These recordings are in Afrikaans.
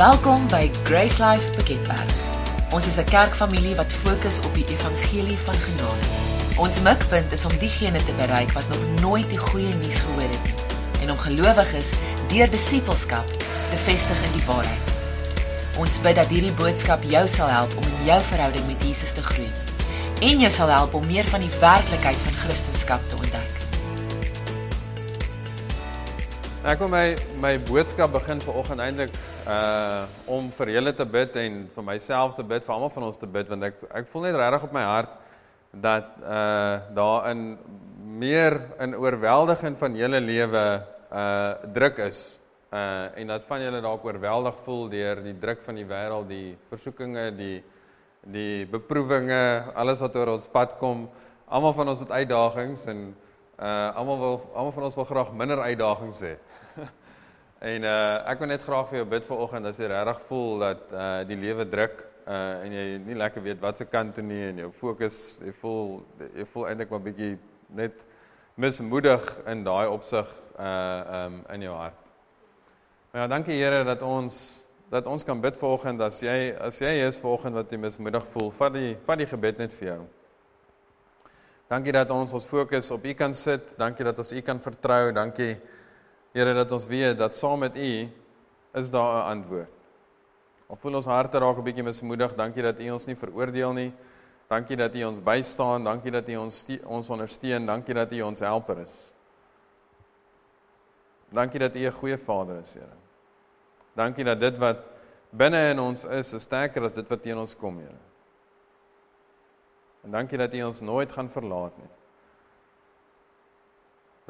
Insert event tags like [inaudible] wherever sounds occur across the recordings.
Welkom by Grace Life Piketberg. Ons is 'n kerkfamilie wat fokus op die evangelie van genade. Ons mikpunt is om diegene te bereik wat nog nooit die goeie nuus gehoor het nie en om gelowiges deur disippelskap te vestig in die waarheid. Ons bid dat hierdie boodskap jou sal help om in jou verhouding met Jesus te groei en jou sal help om meer van die werklikheid van Christendom te ontdek. Ek wil my my boodskap begin vanoggend eintlik uh om vir julle te bid en vir myself te bid, vir almal van ons te bid want ek ek voel net regtig op my hart dat uh daarin meer in oorweldiging van julle lewe uh druk is. Uh en dat van julle dalk oorweldig voel deur die druk van die wêreld, die versoekinge, die die beproewinge, alles wat oor ons pad kom. Almal van ons het uitdagings en uh almal wil almal van ons wil graag minder uitdagings hê. En uh ek wil net graag vir jou bid vanoggend as jy regtig voel dat uh die lewe druk uh en jy nie lekker weet wat se kant toe nie en jou fokus jy voel jy voel eintlik maar bietjie net mismoedig in daai opsig uh um in jou hart. Maar ja, dankie Here dat ons dat ons kan bid vanoggend as jy as jy is vanoggend wat jy mismoedig voel, vat die vat die gebed net vir jou. Dankie dat ons ons fokus op U kan sit. Dankie dat ons U kan vertrou. Dankie Here dat ons weet dat saam met U is daar 'n antwoord. Al voel ons harte raak 'n bietjie mismoedig, dankie dat U ons nie veroordeel nie. Dankie dat U ons bystaan, dankie dat U ons ons ondersteun, dankie dat U ons helper is. Dankie dat U 'n goeie Vader is, Here. Dankie dat dit wat binne in ons is, is sterker as dit wat teen ons kom, Here. En dankie dat U ons nooit gaan verlaat nie.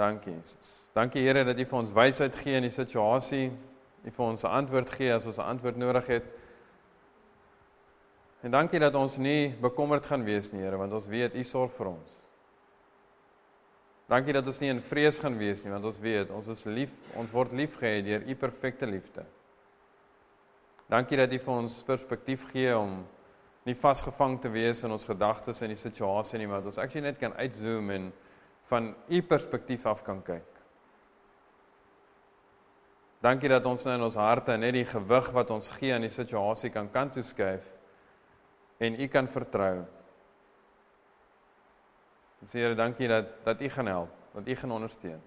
Dankie Jesus. Dankie Here dat U vir ons wysheid gee in die situasie. U vir ons 'n antwoord gee as ons 'n antwoord nodig het. En dankie dat ons nie bekommerd gaan wees nie, Here, want ons weet U sorg vir ons. Dankie dat ons nie in vrees gaan wees nie, want ons weet ons is lief, ons word liefgehad deur U perfekte liefde. Dankie dat U vir ons perspektief gee om nie vasgevang te wees in ons gedagtes en die situasie nie, maar dat ons actually net kan uitzoom en van u perspektief af kan kyk. Dankie dat ons nou in ons harte net die gewig wat ons gee aan die situasie kan kant toe skuif en u kan vertrou. Ons Here, dankie dat dat u gaan help, dat u gaan ondersteun.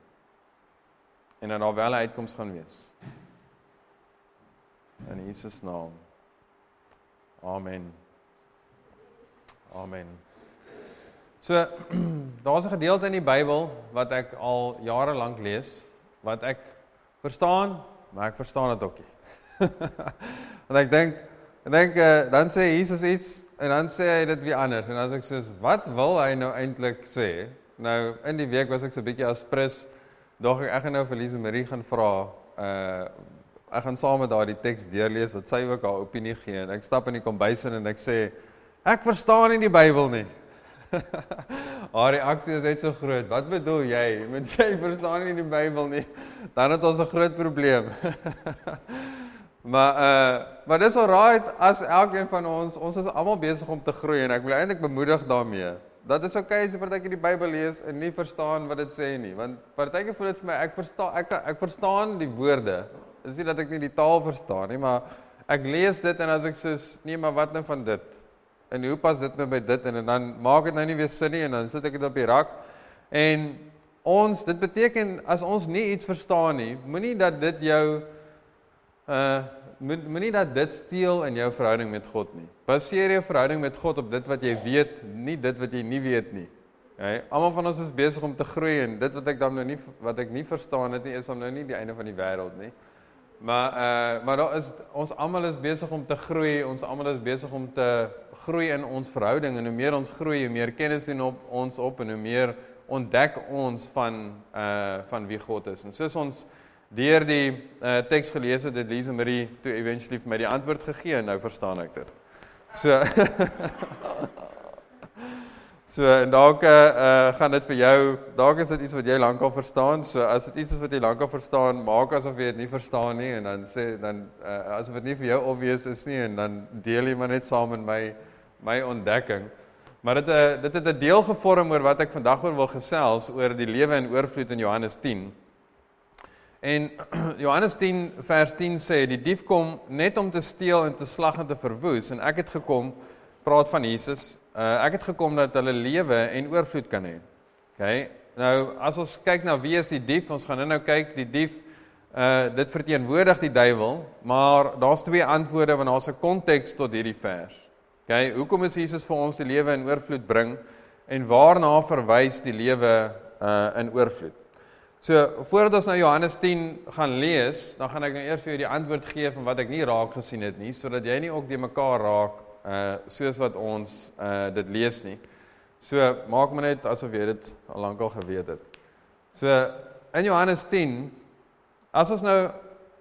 En dat daar wel 'n uitkoms gaan wees. In Jesus naam. Amen. Amen. So [clears throat] daar's 'n gedeelte in die Bybel wat ek al jare lank lees wat ek verstaan, maar ek verstaan dit ook nie. [laughs] Want ek dink ek dink uh, dan sê Jesus iets en dan sê hy dit weer anders en dan sê ek soos wat wil hy nou eintlik sê? Nou in die week was ek so 'n bietjie aspres dog ek ek gaan nou vir Lise Marie gaan vra uh ek gaan saam met haar die teks deurlees wat sy ook haar opinie gee en ek stap in die kombuis in en ek sê ek verstaan nie die Bybel nie. [laughs] Haar reaksie is net so groot. Wat bedoel jy? Met jy verstaan nie die Bybel nie. Dan het ons 'n groot probleem. [laughs] maar uh maar dis alright as elkeen van ons ons is almal besig om te groei en ek wil eintlik bemoedig daarmee. Dat is okay as jy partykeer die Bybel lees en nie verstaan wat dit sê nie, want partykeer voel dit vir my ek verstaan ek ek verstaan die woorde. Dis nie dat ek nie die taal verstaan nie, maar ek lees dit en as ek sê nee, maar wat nou van dit? En hoe pas dit nou by dit en, en dan maak dit nou nie weer sin nie en dan sit ek dit op die rak. En ons dit beteken as ons nie iets verstaan nie, moenie dat dit jou uh moenie dat dit steel in jou verhouding met God nie. Baseer jou verhouding met God op dit wat jy weet, nie dit wat jy nie weet nie. Okay? Almal van ons is besig om te groei en dit wat ek dan nou nie wat ek nie verstaan het nie is om nou nie die einde van die wêreld nie. Maar uh maar daar is ons almal is besig om te groei, ons almal is besig om te groei in ons verhouding en hoe meer ons groei, hoe meer kennis doen op ons op en hoe meer ontdek ons van uh van wie God is. En soos ons deur die uh teks gelees het, het Lise Marie toe eventually vir my die antwoord gegee en nou verstaan ek dit. So [laughs] So en dalk uh, uh gaan dit vir jou, dalk is dit iets wat jy lankal verstaan. So as dit iets is wat jy lankal verstaan, maak asof jy dit nie verstaan nie en dan sê dan uh, asof dit nie vir jou obvious is nie en dan deel jy maar net saam met my my ontdekking. Maar dit uh, dit het 'n deel gevorm oor wat ek vandag oor wil gesels oor die lewe en oorvloed in Johannes 10. En [clears throat] Johannes 10 vers 10 sê die dief kom net om te steel en te slag en te verwoes en ek het gekom praat van Jesus. Uh, ek het gekom dat hulle lewe en oorvloed kan hê. OK. Nou as ons kyk na wie is die dief? Ons gaan nou kyk die dief uh dit verteenwoordig die duiwel, maar daar's twee antwoorde want daar's 'n konteks tot hierdie vers. OK, hoekom is Jesus vir ons die lewe in oorvloed bring en waarna verwys die lewe uh in oorvloed? So voordat ons nou Johannes 10 gaan lees, dan gaan ek nou eers vir jou die antwoord gee van wat ek nie raak gesien het nie, sodat jy nie ook die mekaar raak uh soos wat ons uh dit lees nie. So maak maar net asof jy dit al lankal geweet het. So in Johannes 10 as ons nou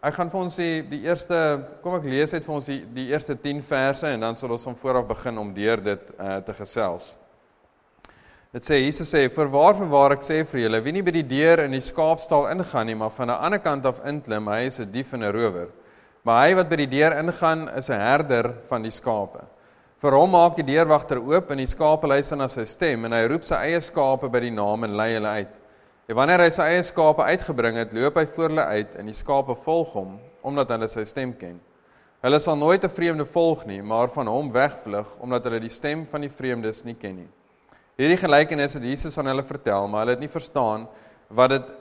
ek gaan vir ons sê die eerste kom ek lees uit vir ons die, die eerste 10 verse en dan sal ons van voor af begin om deur dit uh te gesels. Dit sê Jesus sê vir waar vir waar ek sê vir julle wie nie by die deur in die skaapstal ingaan nie maar van 'n ander kant af inklim hy is 'n dief en 'n rower. Maar hy wat by die deur ingaan is 'n herder van die skape. Vir hom maak die deurwagter oop en die skape luister na sy stem en hy roep sy eie skape by die naam en lei hulle uit. En wanneer hy sy eie skape uitgebring het, loop hy voor hulle uit en die skape volg hom omdat hulle sy stem ken. Hulle sal nooit 'n vreemde volg nie, maar van hom wegvlug omdat hulle die stem van die vreemdes nie ken nie. Hierdie gelykenis het Jesus aan hulle vertel, maar hulle het nie verstaan wat dit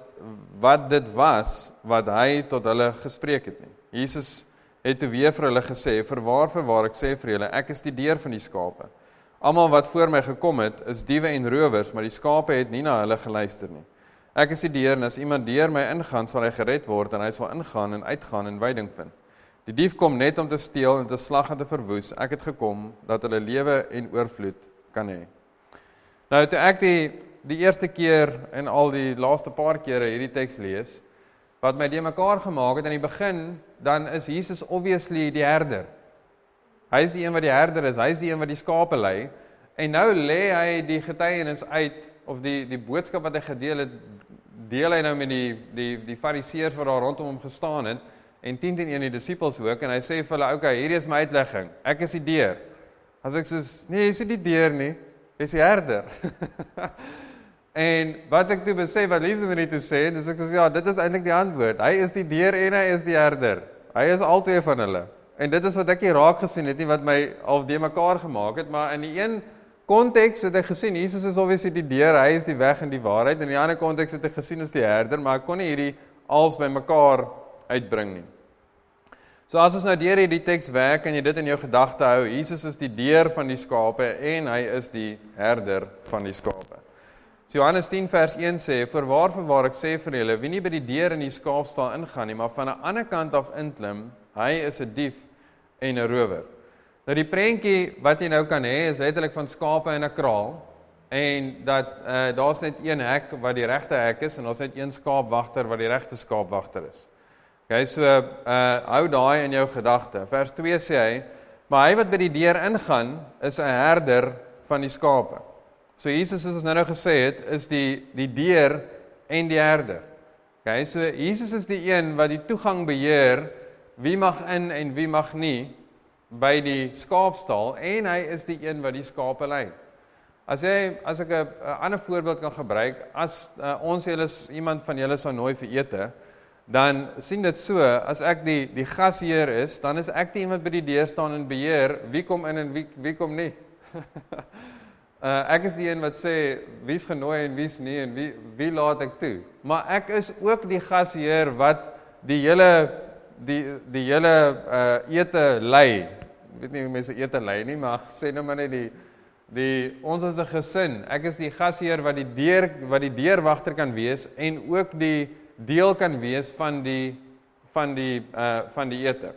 wat dit was wat hy tot hulle gespreek het nie. Jesus het toe weer vir hulle gesê: "Verwaar verwaar ek sê vir julle, ek is die deur van die skape. Almal wat voor my gekom het, is diewe en rowers, maar die skape het nie na hulle geluister nie. Ek is die deur en as iemand deur my ingaan, sal hy gered word en hy sal ingaan en uitgaan en veiding vind. Die dief kom net om te steel en te slag en te verwoes. Ek het gekom dat hulle lewe en oorvloed kan hê." Nou toe ek die die eerste keer en al die laaste paar kere hierdie teks lees, wat my die mekaar gemaak het aan die begin, dan is Jesus obviously die herder. Hy is die een wat die herder is, hy is die een wat die skape lei. En nou lê hy die getuienis uit of die die boodskap wat hy gedeel het, deel hy nou met die die die fariseërs wat daar rondom hom gestaan het en 10 teen 1 die disippels ook en hy sê vir hulle, "Oké, okay, hierdie is my uitlegging. Ek is die deur." As ek sê, "Nee, jy is nie die deur nie." Dis die herder. [laughs] en wat ek toe besef wat Lies moet net sê, dis ek sê ja, dit is eintlik die antwoord. Hy is die deur en hy is die herder. Hy is albei van hulle. En dit is wat ek hier raak gesien het, nie wat my al de mekaar gemaak het, maar in die een konteks het ek gesien Jesus is obviously die deur, hy is die weg en die waarheid. In die ander konteks het ek gesien as die herder, maar ek kon nie hierdie als by mekaar uitbring nie. So as ons nou deur hierdie teks werk en jy dit in jou gedagte hou, Jesus is die deur van die skape en hy is die herder van die skape. So Johannes 10 vers 1 sê: "Vir waarvan waar ek sê vir julle, wie nie by die deur in die skaapstal ingaan nie, maar van 'n ander kant af inklim, hy is 'n dief en 'n rower." Nou die prentjie wat jy nou kan hê is letterlik van skape in 'n kraal en dat uh, daar's net een hek wat die regte hek is en daar's net een skaapwagter wat die regte skaapwagter is. Okay, so uh hou daai in jou gedagte. Vers 2 sê hy, maar hy wat by die deur ingaan, is 'n herder van die skape. So Jesus soos ons nou nou gesê het, is die die deur en die herder. Okay, so Jesus is die een wat die toegang beheer, wie mag in en wie mag nie by die skaapstal en hy is die een wat die skape lei. As jy as ek 'n ander voorbeeld kan gebruik, as uh, ons julle iemand van julle sou nooi vir ete, dan sien dit so as ek die die gasheer is, dan is ek die een wat by die deur staan en beheer wie kom in en wie wie kom nie. uh [laughs] ek is die een wat sê wie's genooi en wie's nie en wie wie laat ek toe. Maar ek is ook die gasheer wat die hele die die hele uh ete lei. Ek weet nie hoe mense ete lei nie, maar sê nou maar net die die ons as 'n gesin, ek is die gasheer wat die deur wat die deurwagter kan wees en ook die deel kan wees van die van die uh van die ete.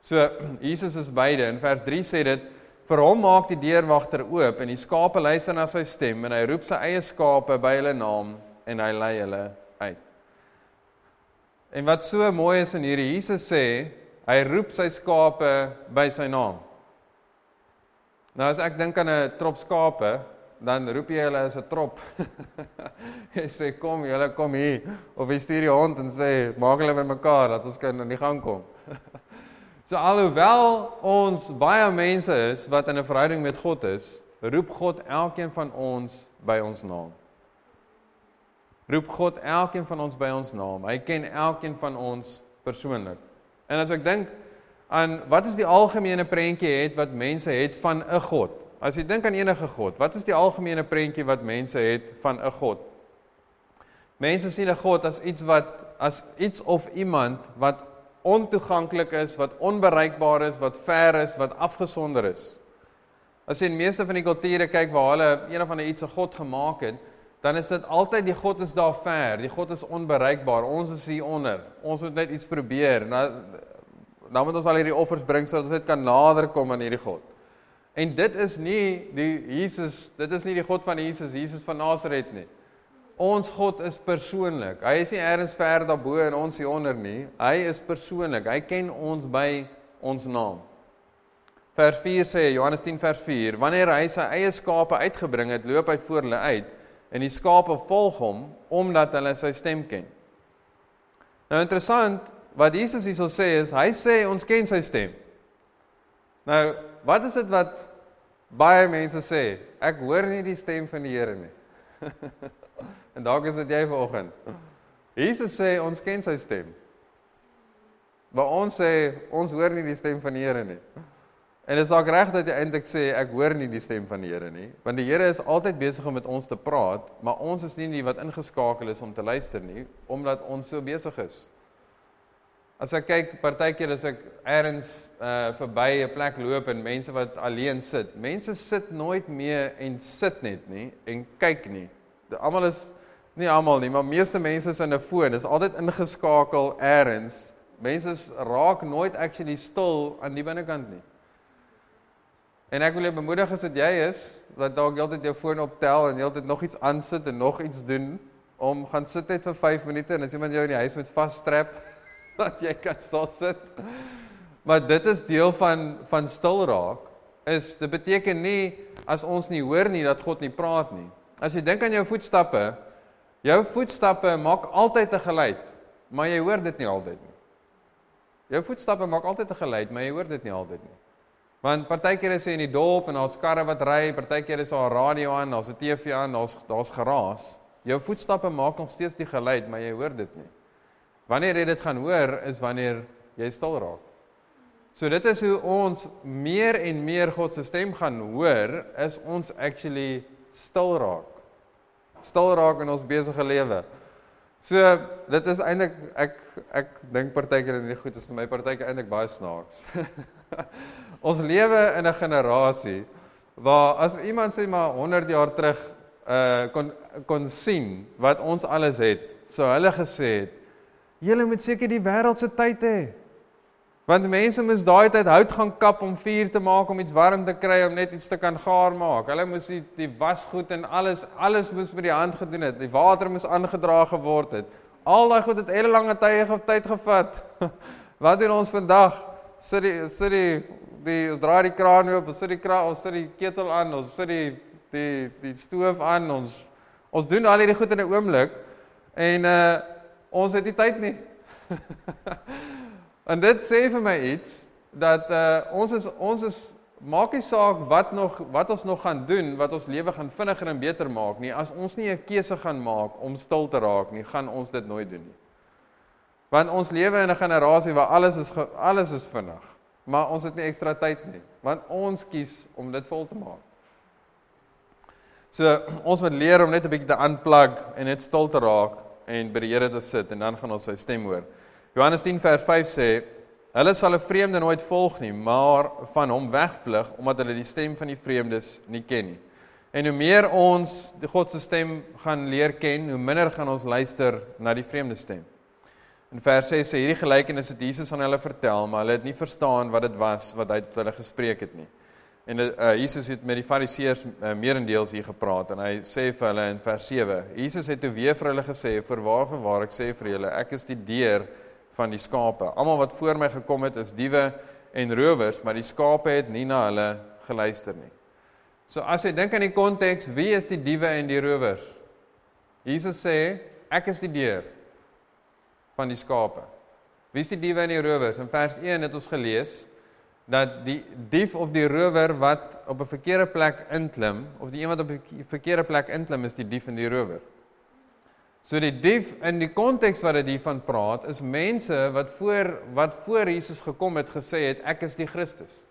So [clears throat] Jesus is beide. In vers 3 sê dit vir hom maak die deurwagter oop en die skape luister na sy stem en hy roep sy eie skape by hulle naam en hy lei hulle. En wat so mooi is in hierdie Jesus sê, hy roep sy skape by sy naam. Nou as ek dink aan 'n trop skape, dan roep jy hulle as 'n trop. [laughs] jy sê kom, julle kom hier of jy stuur die hond en sê maak hulle bymekaar dat ons kan aan die gang kom. [laughs] so alhoewel ons baie mense is wat in 'n verhouding met God is, roep God elkeen van ons by ons naam. Roep God elkeen van ons by ons naam. Hy ken elkeen van ons persoonlik. En as ek dink aan wat is die algemene prentjie het wat mense het van 'n God? As jy dink aan enige God, wat is die algemene prentjie wat mense het van 'n God? Mense sien 'n God as iets wat as iets of iemand wat ontoeganklik is, wat onbereikbaar is, wat ver is, wat afgesonder is. As jy in meeste van die kulture kyk waar hulle een of ander iets 'n God gemaak het, dan is dit altyd die God is daar ver, die God is onbereikbaar. Ons is hier onder. Ons moet net iets probeer. Nou dan moet ons al hierdie offers bring sodat ons net kan nader kom aan hierdie God. En dit is nie die Jesus, dit is nie die God van Jesus, Jesus van Nasaret nie. Ons God is persoonlik. Hy is nie eers ver daarbo en ons hier onder nie. Hy is persoonlik. Hy ken ons by ons naam. Vers 4 sê Johannes 10 vers 4, wanneer hy sy eie skape uitgebring het, loop hy voor hulle uit en die skape volg hom omdat hulle sy stem ken. Nou interessant, wat Jesus hierso sê is hy sê ons ken sy stem. Nou, wat is dit wat baie mense sê? Ek hoor nie die stem van die Here nie. [laughs] En dalk is dit jy vanoggend. Jesus sê ons ken sy stem. Maar ons sê ons hoor nie die stem van die Here nie. En dit is ook reg dat jy eintlik sê ek hoor nie die stem van die Here nie, want die Here is altyd besig om met ons te praat, maar ons is nie die wat ingeskakel is om te luister nie, omdat ons so besig is. As ek kyk partykeer as ek eers uh verby 'n plek loop en mense wat alleen sit, mense sit nooit meer en sit net nie en kyk nie. Almal is Nie almal nie, maar meeste mense is in 'n foon, is altyd ingeskakel eers. Mense raak nooit actually stil aan die binnekant nie. En ek wil jou bemoedig as dit jy is, dat dalk heeltyd jou foon optel en heeltyd nog iets aansit en nog iets doen om gaan sit net vir 5 minute en as iemand jou in die huis moet vasstrap [laughs] dat jy kan stil sit. Maar dit is deel van van stil raak. Is dit beteken nie as ons nie hoor nie dat God nie praat nie. As jy dink aan jou voetstappe, Jou voetstappe maak altyd 'n geluid, maar jy hoor dit nie altyd nie. Jou voetstappe maak altyd 'n geluid, maar jy hoor dit nie altyd nie. Want partykeer is jy in die dorp en daar's karre wat ry, partykeer is daar 'n radio aan, daar's 'n TV aan, daar's daar's geraas. Jou voetstappe maak nog steeds die geluid, maar jy hoor dit nie. Wanneer jy dit gaan hoor, is wanneer jy stil raak. So dit is hoe ons meer en meer God se stem gaan hoor, is ons actually stil raak stil raak in ons besige lewe. So dit is eintlik ek ek dink partykeer in die goed is my partykeer eintlik baie snaaks. [laughs] ons lewe in 'n generasie waar as iemand sê maar 100 jaar terug uh kon kon sien wat ons alles het, so hulle gesê het, julle moet seker die wêreld se tyd hê. Want mense moes daai tyd hout gaan kap om vuur te maak om iets warm te kry om net iets te kan gaar maak. Hulle moes die, die wasgoed en alles alles moes met die hand gedoen het. Die water moes aangedra geword het. Al daai goed het hele lange tye ge tyd gevat. [laughs] Wat doen ons vandag? Sit die sit die die ons draai die kraan oop, ons sit die kraan, ons sit die ketel aan, ons sit die die die stoof aan, ons ons doen al hierdie goed in 'n oomblik en uh ons het nie tyd nie. [laughs] En dit sê vir my iets dat uh ons is ons is maak nie saak wat nog wat ons nog gaan doen wat ons lewe gaan vinniger en beter maak nie as ons nie 'n keuse gaan maak om stil te raak nie gaan ons dit nooit doen nie. Want ons lewe in 'n generasie waar alles is alles is vinnig, maar ons het nie ekstra tyd nie want ons kies om dit vol te maak. So ons moet leer om net 'n bietjie te unplug en net stil te raak en by die Here te sit en dan gaan ons sy stem hoor. Johannes 10 vers 5 sê: Hulle sal 'n vreemde nooit volg nie, maar van hom wegvlug omdat hulle die stem van die vreemdes nie ken nie. En hoe meer ons die God se stem gaan leer ken, hoe minder gaan ons luister na die vreemde stem. In vers 6 sê hierdie gelykenis het Jesus aan hulle vertel, maar hulle het nie verstaan wat dit was wat hy tot hulle gespreek het nie. En uh, Jesus het met die Fariseërs uh, meerendeels hier gepraat en hy sê vir hulle in vers 7: Jesus het toe weer vir hulle gesê: "Voorwaar, voorwaar ek sê vir julle, ek is die deur van die skape. Almal wat voor my gekom het is diewe en rowers, maar die skape het nie na hulle geluister nie. So as jy dink aan die konteks, wie is die diewe en die rowers? Jesus sê, ek is die deur van die skape. Wie is die diewe en die rowers? In vers 1 het ons gelees dat die dief of die rower wat op 'n verkeerde plek inklim of die een wat op 'n verkeerde plek inklim is die dief en die rower. So die dief in die konteks wat dit hiervan praat is mense wat voor wat voor Jesus gekom het gesê het ek is die Christus.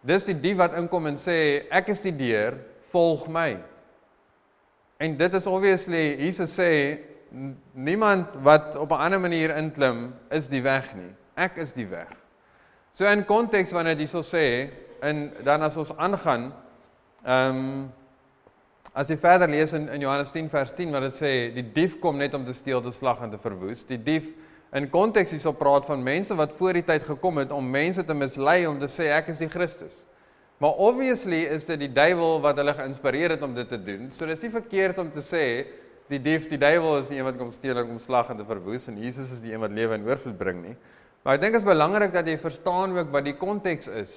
Dis die dief wat inkom en sê ek is die deur, volg my. En dit is obviously Jesus sê niemand wat op 'n ander manier inklim is die weg nie. Ek is die weg. So in konteks wanneer dit hierso sê en dan as ons aangaan ehm um, As jy verder lees in in Johannes 10 vers 10 wat dit sê die dief kom net om te steel, te slag en te verwoes. Die dief in konteks hierso praat van mense wat voor die tyd gekom het om mense te mislei om te sê ek is die Christus. Maar obviously is dit die duiwel wat hulle geïnspireer het om dit te doen. So dis nie verkeerd om te sê die dief, die duiwel is die een wat kom steel en kom slag en te verwoes en Jesus is die een wat lewe en oorvloed bring nie. Maar ek dink dit is belangrik dat jy verstaan ook wat die konteks is.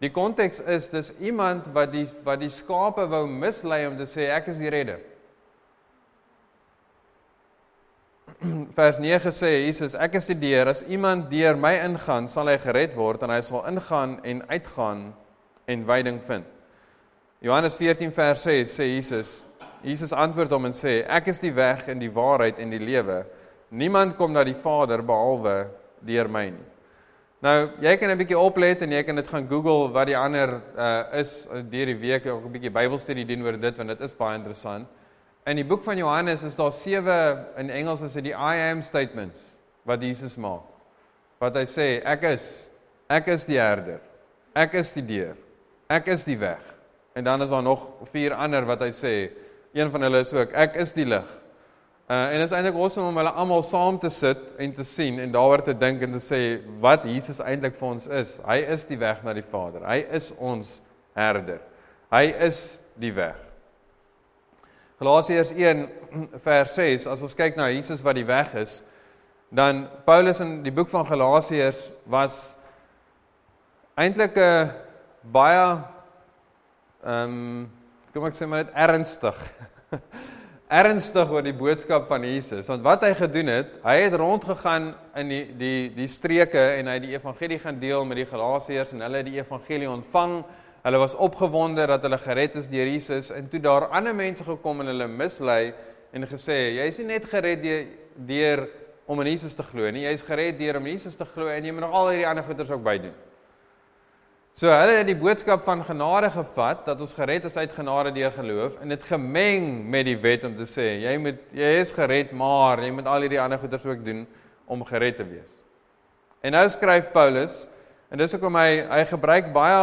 Die konteks is dis iemand wat die wat die skape wou mislei om te sê ek is die redder. [clears throat] Vers 9 sê Jesus, ek is die deur. As iemand deur my ingaan, sal hy gered word en hy sal ingaan en uitgaan en veiding vind. Johannes 14 vers 6 sê Jesus, Jesus antwoord hom en sê ek is die weg en die waarheid en die lewe. Niemand kom na die Vader behalwe deur my nie. Nou, jy kan 'n bietjie oplet en jy kan dit gaan Google wat die ander uh is uh, deur die week ook 'n bietjie Bybelstudie doen oor dit want dit is baie interessant. In die boek van Johannes is daar sewe in Engels is dit die I am statements wat Jesus maak. Wat hy sê, ek is ek is die herder. Ek is die deur. Ek is die weg. En dan is daar nog vier ander wat hy sê. Een van hulle is ook ek is die lig. Uh en dit is eintlik awesome om hulle almal saam te sit en te sien en daaroor te dink en te sê wat Jesus eintlik vir ons is. Hy is die weg na die Vader. Hy is ons herder. Hy is die weg. Galasiërs 1 vers 6 as ons kyk na Jesus wat die weg is, dan Paulus in die boek van Galasiërs was eintlik 'n baie ehm um, kom ek sê maar net ernstig [laughs] ernstig oor die boodskap van Jesus. Want wat hy gedoen het, hy het rondgegaan in die die die streke en hy het die evangelie gaan deel met die Galasiërs en hulle het die evangelie ontvang. Hulle was opgewonde dat hulle gered is deur Jesus en toe daar ander mense gekom en hulle mislei en gesê jy is nie net gered deur deur om in Jesus te glo nie, jy is gered deur om in Jesus te glo en jy moet nog al hierdie ander goeders ook by doen. So hulle het die boodskap van genade gevat dat ons gered is uit genade deur geloof en dit gemeng met die wet om te sê jy moet jy is gered maar jy moet al hierdie ander goeders ook doen om gered te wees. En nou skryf Paulus en dis hoekom hy hy gebruik baie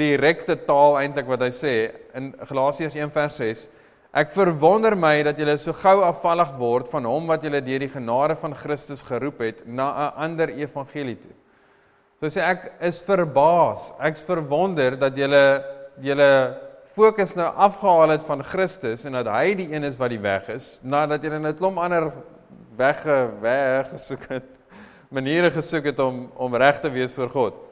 direkte taal eintlik wat hy sê in Galasiërs 1:6 Ek verwonder my dat julle so gou afvallig word van hom wat julle deur die genade van Christus geroep het na 'n ander evangelie toe. So sê ek is verbaas. Ek's verwonder dat julle julle fokus nou afgehaal het van Christus en dat hy die een is wat die weg is, nadat julle net klomp ander wegge weg gesoek het, [laughs] maniere gesoek het om om reg te wees voor God.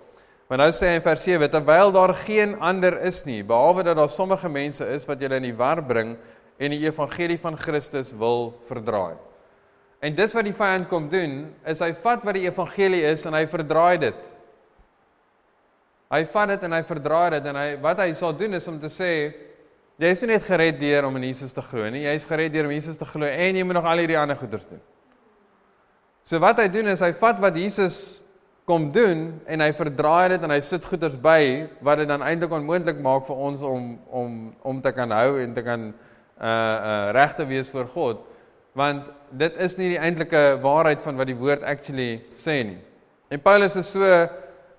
Maar nou sê hy in vers 7 terwyl daar geen ander is nie behalwe dat daar sommige mense is wat julle in die war bring en die evangelie van Christus wil verdraai. En dis wat die vyand kom doen, is hy vat wat die evangelie is en hy verdraai dit. Hy vat dit en hy verdraai dit en hy wat hy sal doen is om te sê jy is nie net gered deur om in Jesus te glo nie, jy is gered deur om Jesus te glo en jy moet nog al hierdie ander goeders doen. So wat hy doen is hy vat wat Jesus kom doen en hy verdraai dit en hy sit goeders by wat dit dan eintlik onmoontlik maak vir ons om om om te kan hou en te kan uh uh reg te wees voor God want dit is nie die eintlike waarheid van wat die woord actually sê nie. En Paulus is so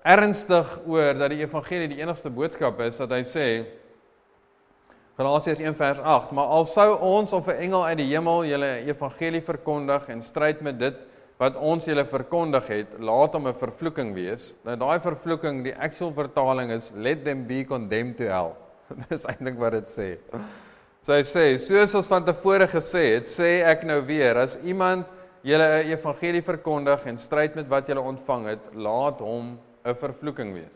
ernstig oor dat die evangelie die enigste boodskap is dat hy sê Galasiërs 1 vers 8 maar al sou ons of 'n engel uit die hemel julle evangelie verkondig en stryd met dit wat ons julle verkondig het laat hom 'n vervloeking wees. Nou daai vervloeking die actual vertaling is let them be condemned to hell. [laughs] Dis eintlik wat dit sê so hy sê soos ons van tevore gesê het sê ek nou weer as iemand julle 'n evangelie verkondig en stryd met wat julle ontvang het laat hom 'n vervloeking wees.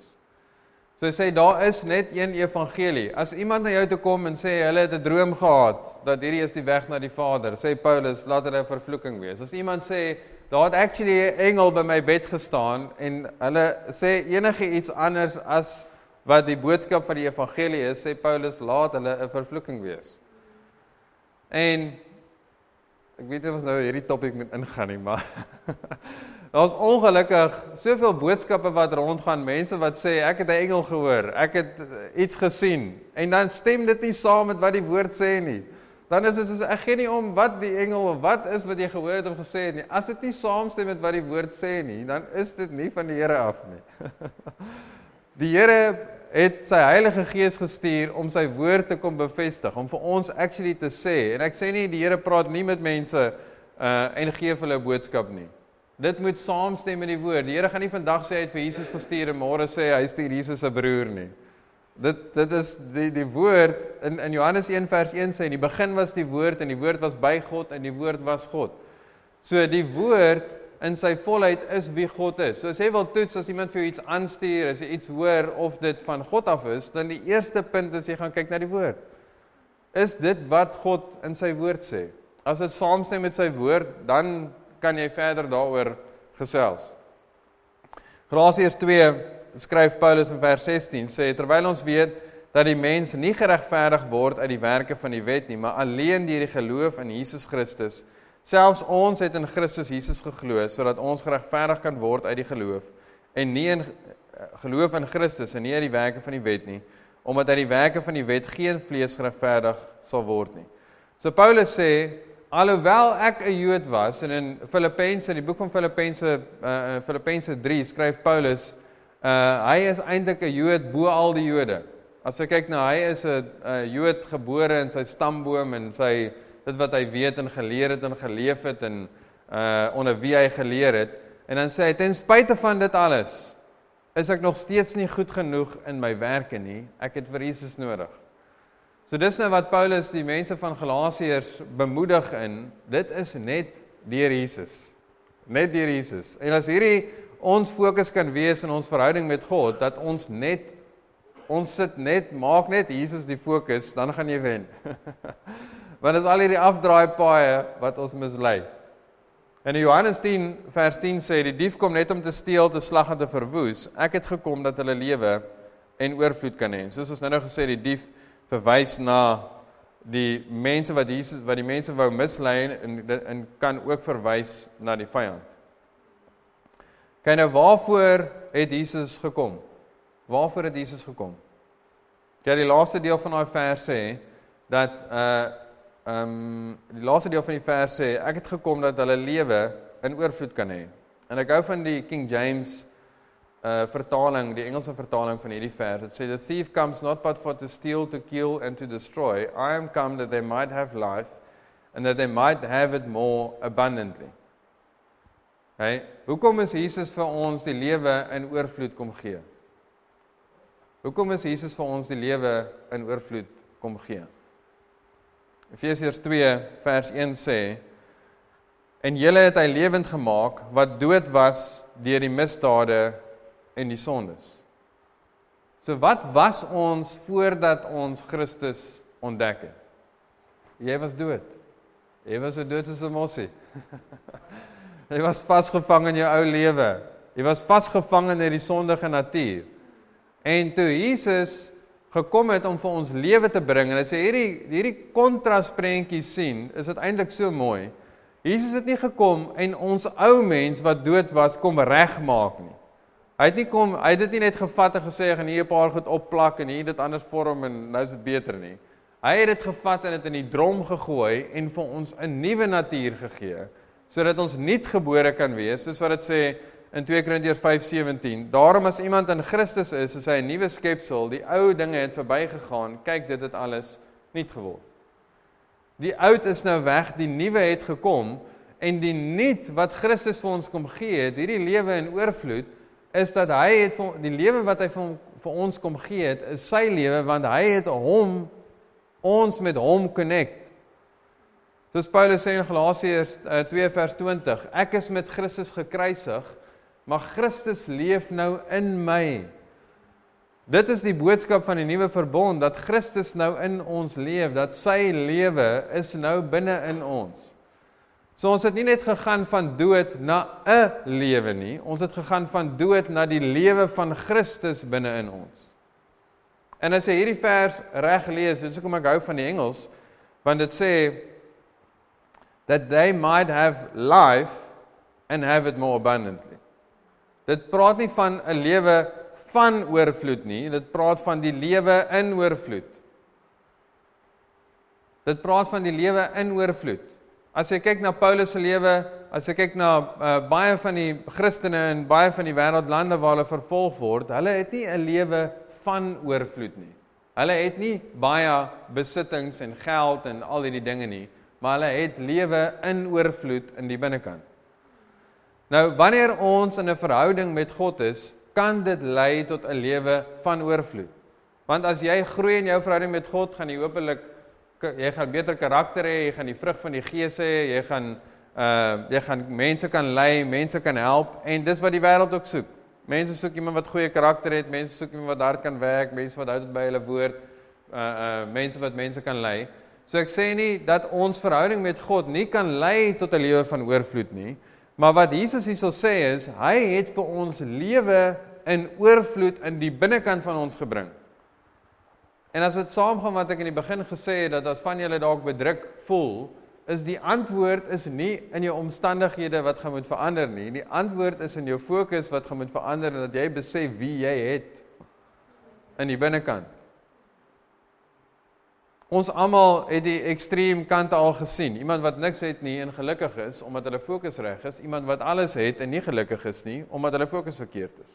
So hy sê daar is net een evangelie. As iemand na jou toe kom en sê hulle het 'n droom gehad dat hierdie is die weg na die Vader, sê Paulus, laat dit 'n vervloeking wees. As iemand sê daar het actually 'n engel by my bed gestaan en hulle sê enige iets anders as wat die boodskap van die evangelie is, sê Paulus, laat hulle 'n vervloeking wees. En ek weet nie of ons nou hierdie topik moet ingaan nie, maar [laughs] daar's ongelukkig soveel boodskappe wat rondgaan, mense wat sê ek het 'n engel gehoor, ek het eh, iets gesien en dan stem dit nie saam met wat die woord sê nie. Dan is dit soos ek gee nie om wat die engel of wat is wat jy gehoor het of gesê het nie. As dit nie saamstem met wat die woord sê nie, dan is dit nie van die Here af nie. [laughs] die Here het sy Heilige Gees gestuur om sy woord te kom bevestig, om vir ons actually te sê. En ek sê nie die Here praat nie met mense uh en gee vir hulle 'n boodskap nie. Dit moet saamstem met die woord. Die Here gaan nie vandag sê hy het vir Jesus gestuur en môre sê hy stuur Jesus se broer nie. Dit dit is die die woord in in Johannes 1 vers 1 sê in die begin was die woord en die woord was by God en die woord was God. So die woord in sy volheid is wie God is. So as jy wil toets as iemand vir jou iets aanstuur, as jy iets hoor of dit van God af is, dan die eerste punt is jy gaan kyk na die woord. Is dit wat God in sy woord sê? As dit saamstem met sy woord, dan kan jy verder daaroor gesels. Galasiërs 2 skryf Paulus in vers 16 sê terwyl ons weet dat die mens nie geregverdig word uit die werke van die wet nie, maar alleen deur die geloof in Jesus Christus Selfs ons het in Christus Jesus geglo sodat ons geregverdig kan word uit die geloof en nie in eh, geloof in Christus en nie uit die werke van die wet nie omdat uit die werke van die wet geen vlees geregverdig sal word nie. So Paulus sê alhoewel ek 'n Jood was en in Filippense in die boek van Filippense uh Filippense 3 skryf Paulus uh hy is eintlik 'n Jood bo al die Jode. As jy kyk na hy is 'n Jood gebore in sy stamboom en sy dit wat hy weet en geleer het en geleef het en uh onder wie hy geleer het en dan sê hy ten spyte van dit alles is ek nog steeds nie goed genoeg in my werke nie ek het vir Jesus nodig. So dis nou wat Paulus die mense van Galasiërs bemoedig in dit is net deur Jesus. Net deur Jesus. En as hierdie ons fokus kan wees in ons verhouding met God dat ons net ons sit net maak net Jesus die fokus dan gaan jy wen. [laughs] Want dit is al hierdie afdraai paaie wat ons mislei. In Johannes 10 vers 10 sê die dief kom net om te steel, te slag en te verwoes. Ek het gekom dat hulle lewe en oorvloed kan hê. Soos ons nou nou gesê die dief verwys na die mense wat Jesus wat die mense wou mislei en en kan ook verwys na die vyand. Kyk nou waarvoor het Jesus gekom? Waarvoor het Jesus gekom? Kyk die laaste deel van daai vers sê dat uh Ehm um, die laaste deel van die vers sê ek het gekom dat hulle lewe in oorvloed kan hê. En ek hou van die King James uh vertaling, die Engelse vertaling van hierdie vers. Dit sê the thief comes not but for to steal, to kill and to destroy. I am come that they might have life and that they might have it more abundantly. Hey, hoekom is Jesus vir ons die lewe in oorvloed kom gee? Hoekom is Jesus vir ons die lewe in oorvloed kom gee? Efesiërs 2 vers 1 sê en julle het hy lewend gemaak wat dood was deur die misdade en die sondes. So wat was ons voordat ons Christus ontdek het? Jy was dood. Jy was so dood soos 'n mossie. [laughs] jy was vasgevang in jou ou lewe. Jy was vasgevang in hierdie sondige natuur. En toe Jesus gekom het om vir ons lewe te bring en as jy hierdie hierdie kontrasprentjie sien, is dit eintlik so mooi. Jesus het nie gekom en ons ou mens wat dood was kom regmaak nie. Hy het nie kom, hy het dit nie net gevat en gesê gaan hier 'n paar goed opplak en hier dit anders vorm en nou is dit beter nie. Hy het dit gevat en dit in die drom gegooi en vir ons 'n nuwe natuur gegee sodat ons nuut gebore kan wees, soos wat dit sê in 2 Korintiërs 5:17. Daarom as iemand in Christus is, is hy 'n nuwe skepsel. Die ou dinge het verbygegaan. Kyk, dit het alles nuut geword. Die oud is nou weg, die nuwe het gekom en die nuut wat Christus vir ons kom gee, het hierdie lewe in oorvloed, is dat hy het vir die lewe wat hy vir, vir ons kom gee het, is sy lewe want hy het hom ons met hom connect. Soos Paulus sê in Galasiërs 2 uh, vers 20, ek is met Christus gekruisig Maar Christus leef nou in my. Dit is die boodskap van die nuwe verbond dat Christus nou in ons leef, dat sy lewe is nou binne in ons. So ons het nie net gegaan van dood na 'n lewe nie, ons het gegaan van dood na die lewe van Christus binne in ons. En as jy hierdie vers reg lees, dis hoekom ek hou van die Engels, want dit sê that they might have life and have it more abundantly. Dit praat nie van 'n lewe van oorvloed nie, dit praat van die lewe in oorvloed. Dit praat van die lewe in oorvloed. As jy kyk na Paulus se lewe, as jy kyk na uh, baie van die Christene in baie van die wêreldlande waar hulle vervolg word, hulle het nie 'n lewe van oorvloed nie. Hulle het nie baie besittings en geld en al hierdie dinge nie, maar hulle het lewe in oorvloed in die binnekant. Nou wanneer ons in 'n verhouding met God is, kan dit lei tot 'n lewe van oorvloed. Want as jy groei in jou verhouding met God, gaan jy hopelik jy gaan beter karakter hê, jy gaan die vrug van die Gees hê, jy gaan uh jy gaan mense kan lei, mense kan help en dis wat die wêreld ook soek. Mense soek iemand wat goeie karakter het, mense soek iemand wat hard kan werk, mense wat hou by hulle woord, uh uh mense wat mense kan lei. So ek sê nie dat ons verhouding met God nie kan lei tot 'n lewe van oorvloed nie, maar wat Jesus hierso sê is, hy het vir ons lewe in oorvloed in die binnekant van ons gebring. En as dit saamgaan wat ek in die begin gesê het dat as van julle dalk bedruk voel, is die antwoord is nie in jou omstandighede wat gaan moet verander nie. Die antwoord is in jou fokus wat gaan moet verander en dat jy besef wie jy het in die binnekant. Ons almal het die ekstreem kante al gesien. Iemand wat niks het nie en gelukkig is omdat hulle fokus reg is, iemand wat alles het en nie gelukkig is nie omdat hulle fokus verkeerd is.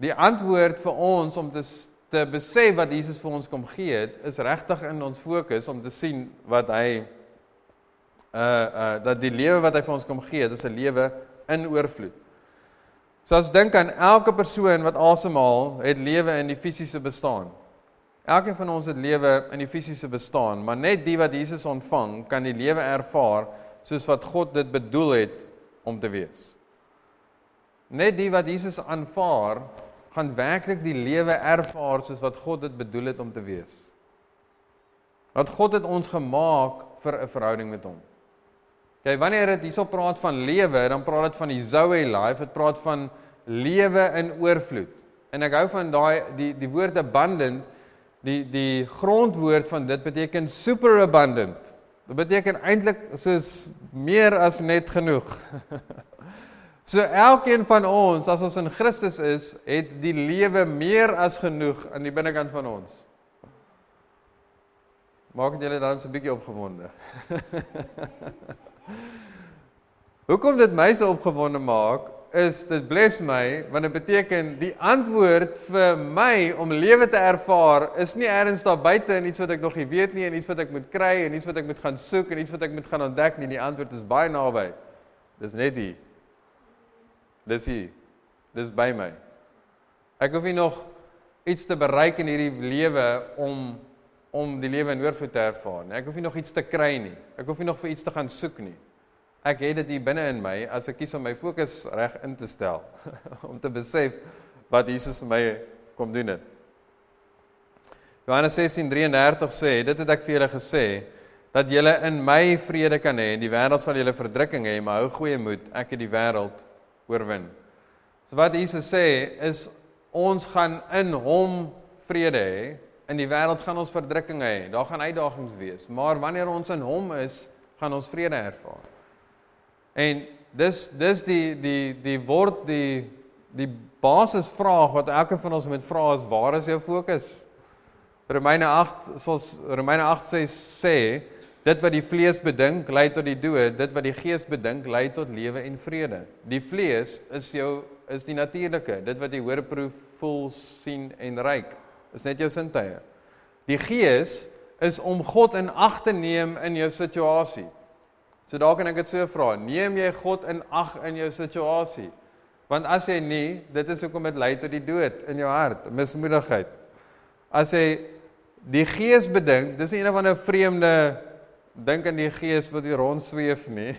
Die antwoord vir ons om te te besef wat Jesus vir ons kom gee het, is regtig in ons fokus om te sien wat hy uh uh dat die lewe wat hy vir ons kom gee, dit is 'n lewe in oorvloed. So as dink aan elke persoon wat asemhaal, het lewe in die fisiese bestaan. Elkeen van ons het lewe in die fisiese bestaan, maar net die wat Jesus ontvang, kan die lewe ervaar soos wat God dit bedoel het om te wees. Net die wat Jesus aanvaar, gaan werklik die lewe ervaar soos wat God dit bedoel het om te wees. Want God het ons gemaak vir 'n verhouding met hom. Kyk, wanneer dit hierso praat van lewe, dan praat dit van die Zoe life, dit praat van lewe in oorvloed. En ek hou van daai die die woord abundant, die die grondwoord van dit beteken super abundant. Dit beteken eintlik soos meer as net genoeg. [laughs] So elkeen van ons as ons in Christus is, het die lewe meer as genoeg aan die binnekant van ons. Maak dit julle dan so 'n bietjie opgewonde. [laughs] Hoekom dit my so opgewonde maak, is dit bless my want dit beteken die antwoord vir my om lewe te ervaar is nie eers daar buite en iets wat ek nog nie weet nie en iets wat ek moet kry en iets wat ek moet gaan soek en iets wat ek moet gaan ontdek nie. Die antwoord is baie naby. Dis net hier. Dis hier. Dis by my. Ek hoef nie nog iets te bereik in hierdie lewe om om die lewe in oorvloed te ervaar nie. Ek hoef nie nog iets te kry nie. Ek hoef nie nog vir iets te gaan soek nie. Ek het dit hier binne in my as ek kies om my fokus reg in te stel [laughs] om te besef wat Jesus vir my kom doen het. Johannes 16:33 sê, dit het ek vir julle gesê dat julle in my vrede kan hê. Die wêreld sal julle verdrukking hê, maar hou goeie moed. Ek het die wêreld oorwin. So wat Jesus sê is ons gaan in hom vrede hê. In die wêreld gaan ons verdrukking hê. Daar gaan uitdagings wees, maar wanneer ons in hom is, gaan ons vrede ervaar. En dis dis die die die word die die basisvraag wat elke van ons moet vra is waar is jou fokus? Romeine 8 soos Romeine 8 sê sê Dit wat die vlees bedink lei tot die dood, dit wat die gees bedink lei tot lewe en vrede. Die vlees is jou is die natuurlike, dit wat jy hoor, proef, voel, sien en ruik. Is net jou sintuie. Die gees is om God in ag te neem in jou situasie. So dalk kan ek dit so vra, neem jy God in ag in jou situasie? Want as jy nie, dit is hoekom dit lei tot die dood in jou hart, mismoedigheid. As jy die gees bedink, dis nie een of ander vreemde dink aan die gees wat hier rond sweef nie.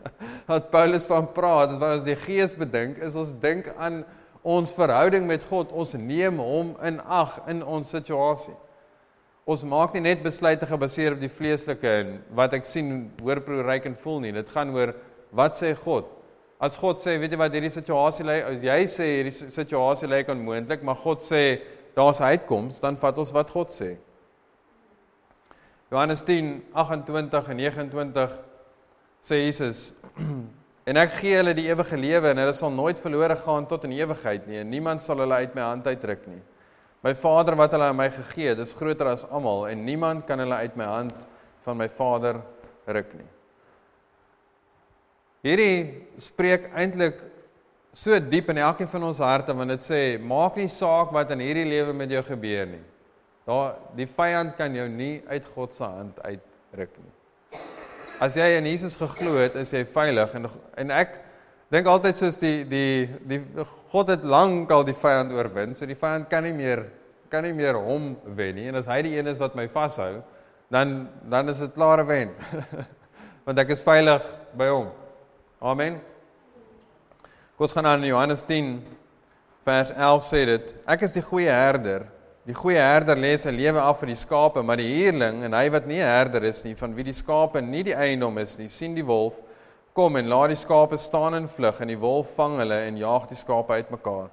[laughs] Wat Paulus van praat, is wat ons die gees bedink, is ons dink aan ons verhouding met God. Ons neem hom in ag in ons situasie. Ons maak nie net besluite gebaseer op die vleeslike en wat ek sien, hoor, proe, ryk en voel nie. Dit gaan oor wat sê God? As God sê, weet jy wat hierdie situasie lê, as jy sê hierdie situasie lyk onmoontlik, maar God sê daar's 'n uitkoms, dan vat ons wat God sê. Johannes 10:28 en 29 sê Jesus [clears throat] en ek gee hulle die ewige lewe en hulle sal nooit verlore gaan tot in ewigheid nie en niemand sal hulle uit my hand uitruk nie. My Vader wat hulle aan my gegee het, is groter as almal en niemand kan hulle uit my hand van my Vader ruk nie. Hierdie spreek eintlik so diep in elkeen van ons harte want dit sê maak nie saak wat in hierdie lewe met jou gebeur nie. Daar die vyand kan jou nie uit God se hand uitruk nie. As jy in Jesus geglo het, is jy veilig en en ek dink altyd soos die die die God het lank al die vyand oorwin, so die vyand kan nie meer kan nie meer hom wen nie en as hy die een is wat my vashou, dan dan is dit klare wen. [laughs] Want ek is veilig by hom. Amen. Ons gaan aan Johannes 10 vers 11 sê dit: Ek is die goeie herder. Die goeie herder lê sy lewe af vir die skape, maar die huurling en hy wat nie 'n herder is nie, van wie die skape nie die eiendom is nie, sien die wolf kom en laat die skape staan en vlug en die wolf vang hulle en jaag die skape uitmekaar.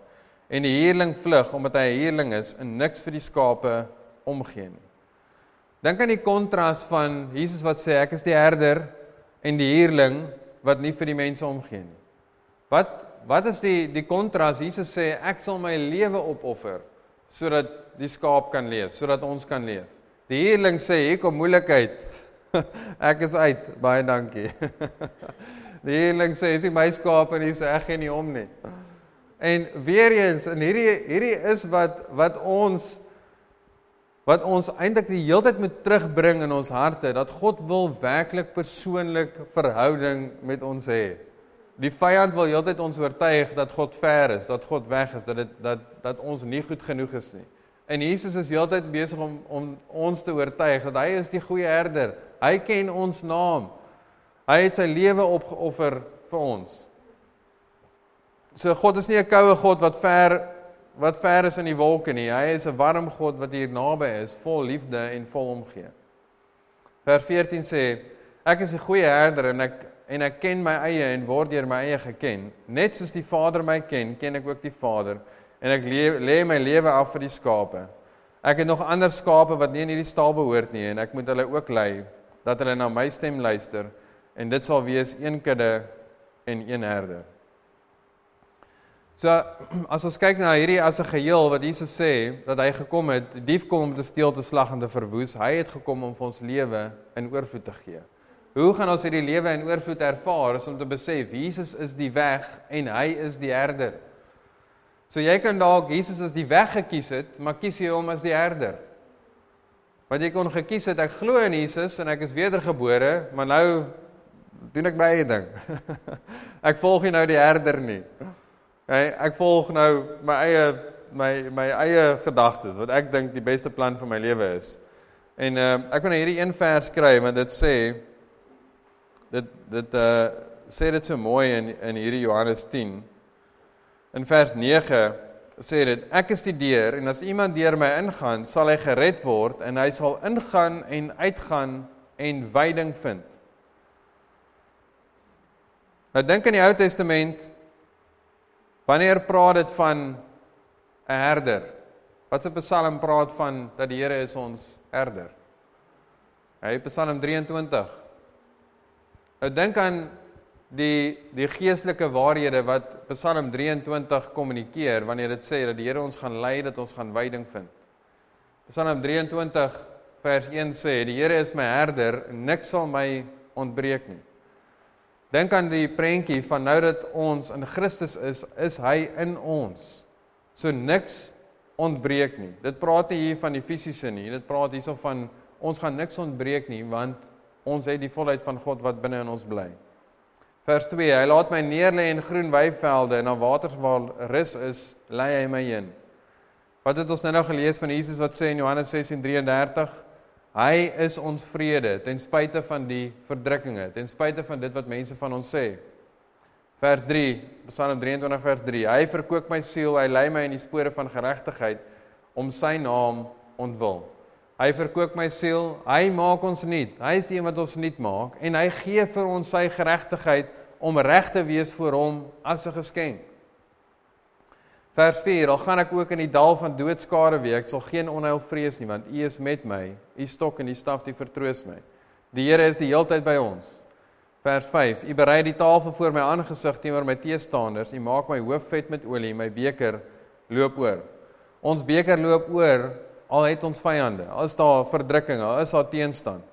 En die huurling vlug omdat hy 'n huurling is en niks vir die skape omgee nie. Dink aan die kontras van Jesus wat sê ek is die herder en die huurling wat nie vir die mense omgee nie. Wat wat is die die kontras? Jesus sê ek sal my lewe opoffer sodat die skaap kan leef, sodat ons kan leef. Die huurling sê hier kom moeilikheid. [laughs] ek is uit. Baie dankie. [laughs] die huurling sê dis my skaap en hy's ek geen nie om nie. En weer eens en hierdie hierdie is wat wat ons wat ons eintlik die hele tyd moet terugbring in ons harte dat God wil werklik persoonlik verhouding met ons hê. Die vyand wil heeltyd ons oortuig dat God ver is, dat God weg is, dat dit dat dat ons nie goed genoeg is nie. En Jesus is heeltyd besig om om ons te oortuig dat hy is die goeie herder. Hy ken ons naam. Hy het sy lewe opgeoffer vir ons. So God is nie 'n koue God wat ver wat ver is in die wolke nie. Hy is 'n warm God wat hier naby is, vol liefde en vol omgee. Vers 14 sê: Ek is 'n goeie herder en ek en ek ken my eie en word deur my eie geken. Net soos die Vader my ken, ken ek ook die Vader en ek lê my lewe af vir die skape. Ek het nog ander skape wat nie in hierdie stal behoort nie en ek moet hulle ook lei dat hulle na my stem luister en dit sal wees een kudde en een herder. So [clears throat] as ons kyk na hierdie as 'n geheel wat Jesus sê dat hy gekom het, die dief kom om te steel, te slag en te verwoes. Hy het gekom om vir ons lewe in oorvloed te gee. Hoe gaan ons hierdie lewe in oorvloed ervaar? Is om te besef Jesus is die weg en hy is die herder. So jy kan dalk Jesus as die weg gekies het, maar kies jy hom as die herder? Want jy kon gekies het ek glo in Jesus en ek is wedergebore, maar nou doen ek my eie ding. [laughs] ek volg nie nou die herder nie. Hey, ek volg nou my eie my my eie gedagtes wat ek dink die beste plan vir my lewe is. En uh ek wil nou hierdie een vers kry want dit sê dit dit uh sê dit so mooi in in hierdie Johannes 10. In vers 9 sê dit ek is die deur en as iemand deur my ingaan, sal hy gered word en hy sal ingaan en uitgaan en veiding vind. Nou dink aan die Ou Testament Wanneer praat dit van 'n herder? Wat se Psalm praat van dat die Here is ons herder? Hy Psalm 23. Nou dink aan die die geestelike waarhede wat Psalm 23 kommunikeer wanneer dit sê dat die Here ons gaan lei dat ons gaan veiding vind. Psalm 23 vers 1 sê die Here is my herder niks sal my ontbreek nie. Dink aan die prentjie van nou dat ons in Christus is, is hy in ons. So niks ontbreek nie. Dit praat nie hier van die fisiese nie. Dit praat hierso van ons gaan niks ontbreek nie want ons het die volheid van God wat binne in ons bly. Vers 2: Hy laat my neerlê in groen weivelde en aan waters waar rus is, lei hy my heen. Wat het ons nou nou gelees van Jesus wat sê in Johannes 16:33? Hy is ons vrede ten spyte van die verdrukkinge, ten spyte van dit wat mense van ons sê. Vers 3, Psalm 23 vers 3. Hy verkoop my siel, hy lei my in die spore van geregtigheid om sy naam ontwil. Hy verkoop my siel, hy maak ons nuut. Hy is die een wat ons nuut maak en hy gee vir ons sy geregtigheid om reg te wees voor hom as 'n geskenk. Vers 4: Al gaan ek ook in die dal van doodskare week, sal geen onheil vrees nie, want U is met my. U stok en U staf, die vertroos my. Die Here is die heeltyd by ons. Vers 5: U berei die tafel voor my aangesig teenoor my teestanders. U maak my hoof vet met olie, my beker loop oor. Ons beker loop oor al het ons vyande. Al is daar verdrukking, al is daar teenstand.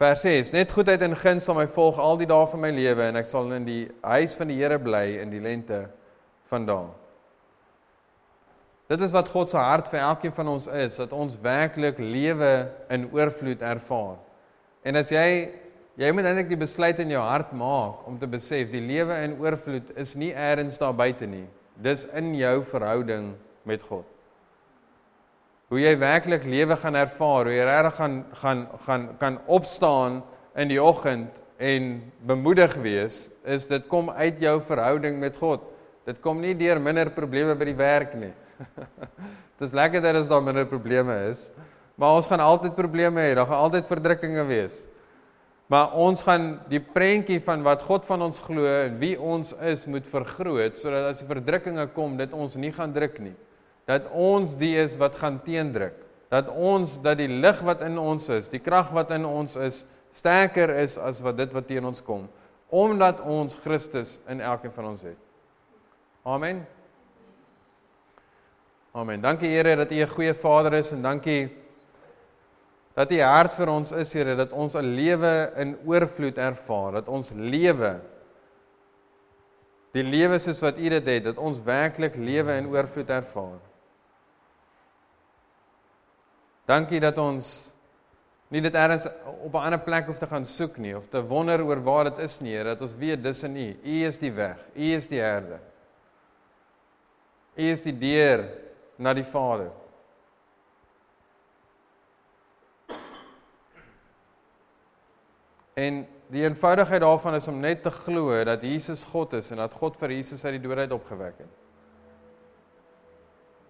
Vers 6: Net goedheid en guns sal my volg al die dae van my lewe en ek sal in die huis van die Here bly in die lente van dae. Dit is wat God se hart vir elkeen van ons is, dat ons werklik lewe in oorvloed ervaar. En as jy jy moet eintlik die besluit in jou hart maak om te besef die lewe in oorvloed is nie eers daar buite nie. Dis in jou verhouding met God. Hoe jy werklik lewe gaan ervaar, hoe jy regtig gaan gaan gaan kan opstaan in die oggend en bemoedig wees, is dit kom uit jou verhouding met God. Dit kom nie deur minder probleme by die werk nie. [laughs] Dit is lekker dat daar minder probleme is, maar ons gaan altyd probleme hê, daar gaan altyd verdrukkinge wees. Maar ons gaan die prentjie van wat God van ons glo en wie ons is moet vergroot sodat as die verdrukkinge kom, dit ons nie gaan druk nie. Dat ons die is wat gaan teendruk. Dat ons dat die lig wat in ons is, die krag wat in ons is, sterker is as wat dit wat teen ons kom, omdat ons Christus in elkeen van ons het. Amen. Amen. Dankie Here dat U 'n goeie Vader is en dankie dat U hart vir ons is Here dat ons 'n lewe in oorvloed ervaar, dat ons lewe die lewe soos wat U dit het, dat ons werklik lewe in oorvloed ervaar. Dankie dat ons nie dit eers op 'n ander plek hoef te gaan soek nie of te wonder oor waar dit is nie, Here, dat ons weet dis in U. U is die weg, U is die herde. U is die deur na die Vader. En die eenvoudigheid daarvan is om net te glo dat Jesus God is en dat God vir Jesus uit die dood uit opgewek het.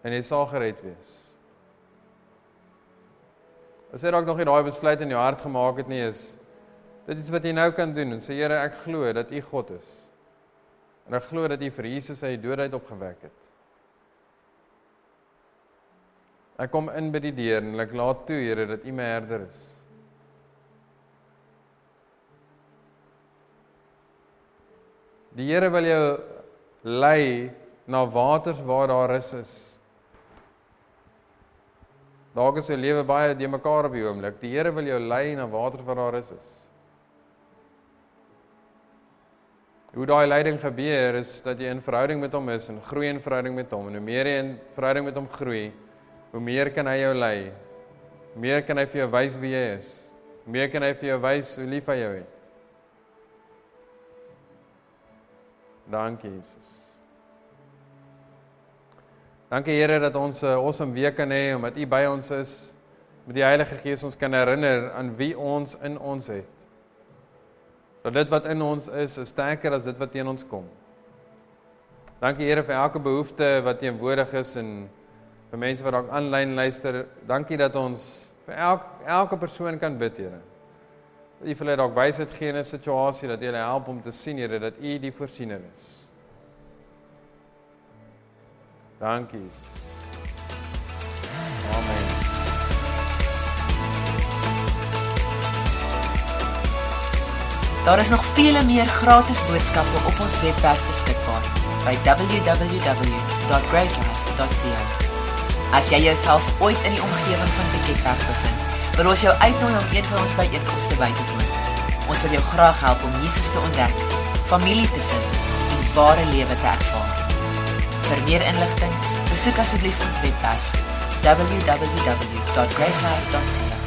En jy sal gered wees. As jy dalk nog nie daai besluit in jou hart gemaak het nie is dit is wat jy nou kan doen en sê Here ek glo dat U God is. En ek glo dat U vir Jesus uit die dood uit opgewek het. Ek kom in by die deur en ek laat toe, Here, dat U my herder is. Die Here wil jou lei na waters waar daar rus is. Dalk is jou lewe baie de mekaar op die oomblik. Die Here wil jou lei na waters waar daar rus is. Hoe daai leiding gebeur is dat jy in verhouding met hom is en groei in verhouding met hom en hoe meer jy in verhouding met hom groei, hoe meer kan hy jou lei. Meer kan hy vir jou wys wie jy is. Meer kan hy vir jou wys hoe lief hy jou het. Dankie Jesus. Dankie Here dat ons 'n awesome week kan hê omdat U by ons is. Met die Heilige Gees ons kan herinner aan wie ons in ons het. Dat dit wat in ons is, is sterker as dit wat teen ons kom. Dankie Here vir elke behoefte wat teenwoordig is en vir mense wat dalk aanlyn luister, dankie dat ons vir elke elke persoon kan bid, Here. Dat U vir hulle dalk wysheid gee in 'n situasie dat hulle help om te sien, Here, dat U die voorsiener is. Dankie, Jesus. Amen. Daar is nog vele meer gratis boodskappe op ons webwerf beskikbaar by www.gracelife.ca. As jy jouself ooit in die omgewing van Piketberg bevind, wil ons jou uitnooi om een van ons byeenkomste by te woon. Ons wil jou graag help om Jesus te ontdek, familie te vind en ware lewe te ervaar. Vir meer inligting, besoek asseblief ons webwerf www.gracelife.ca.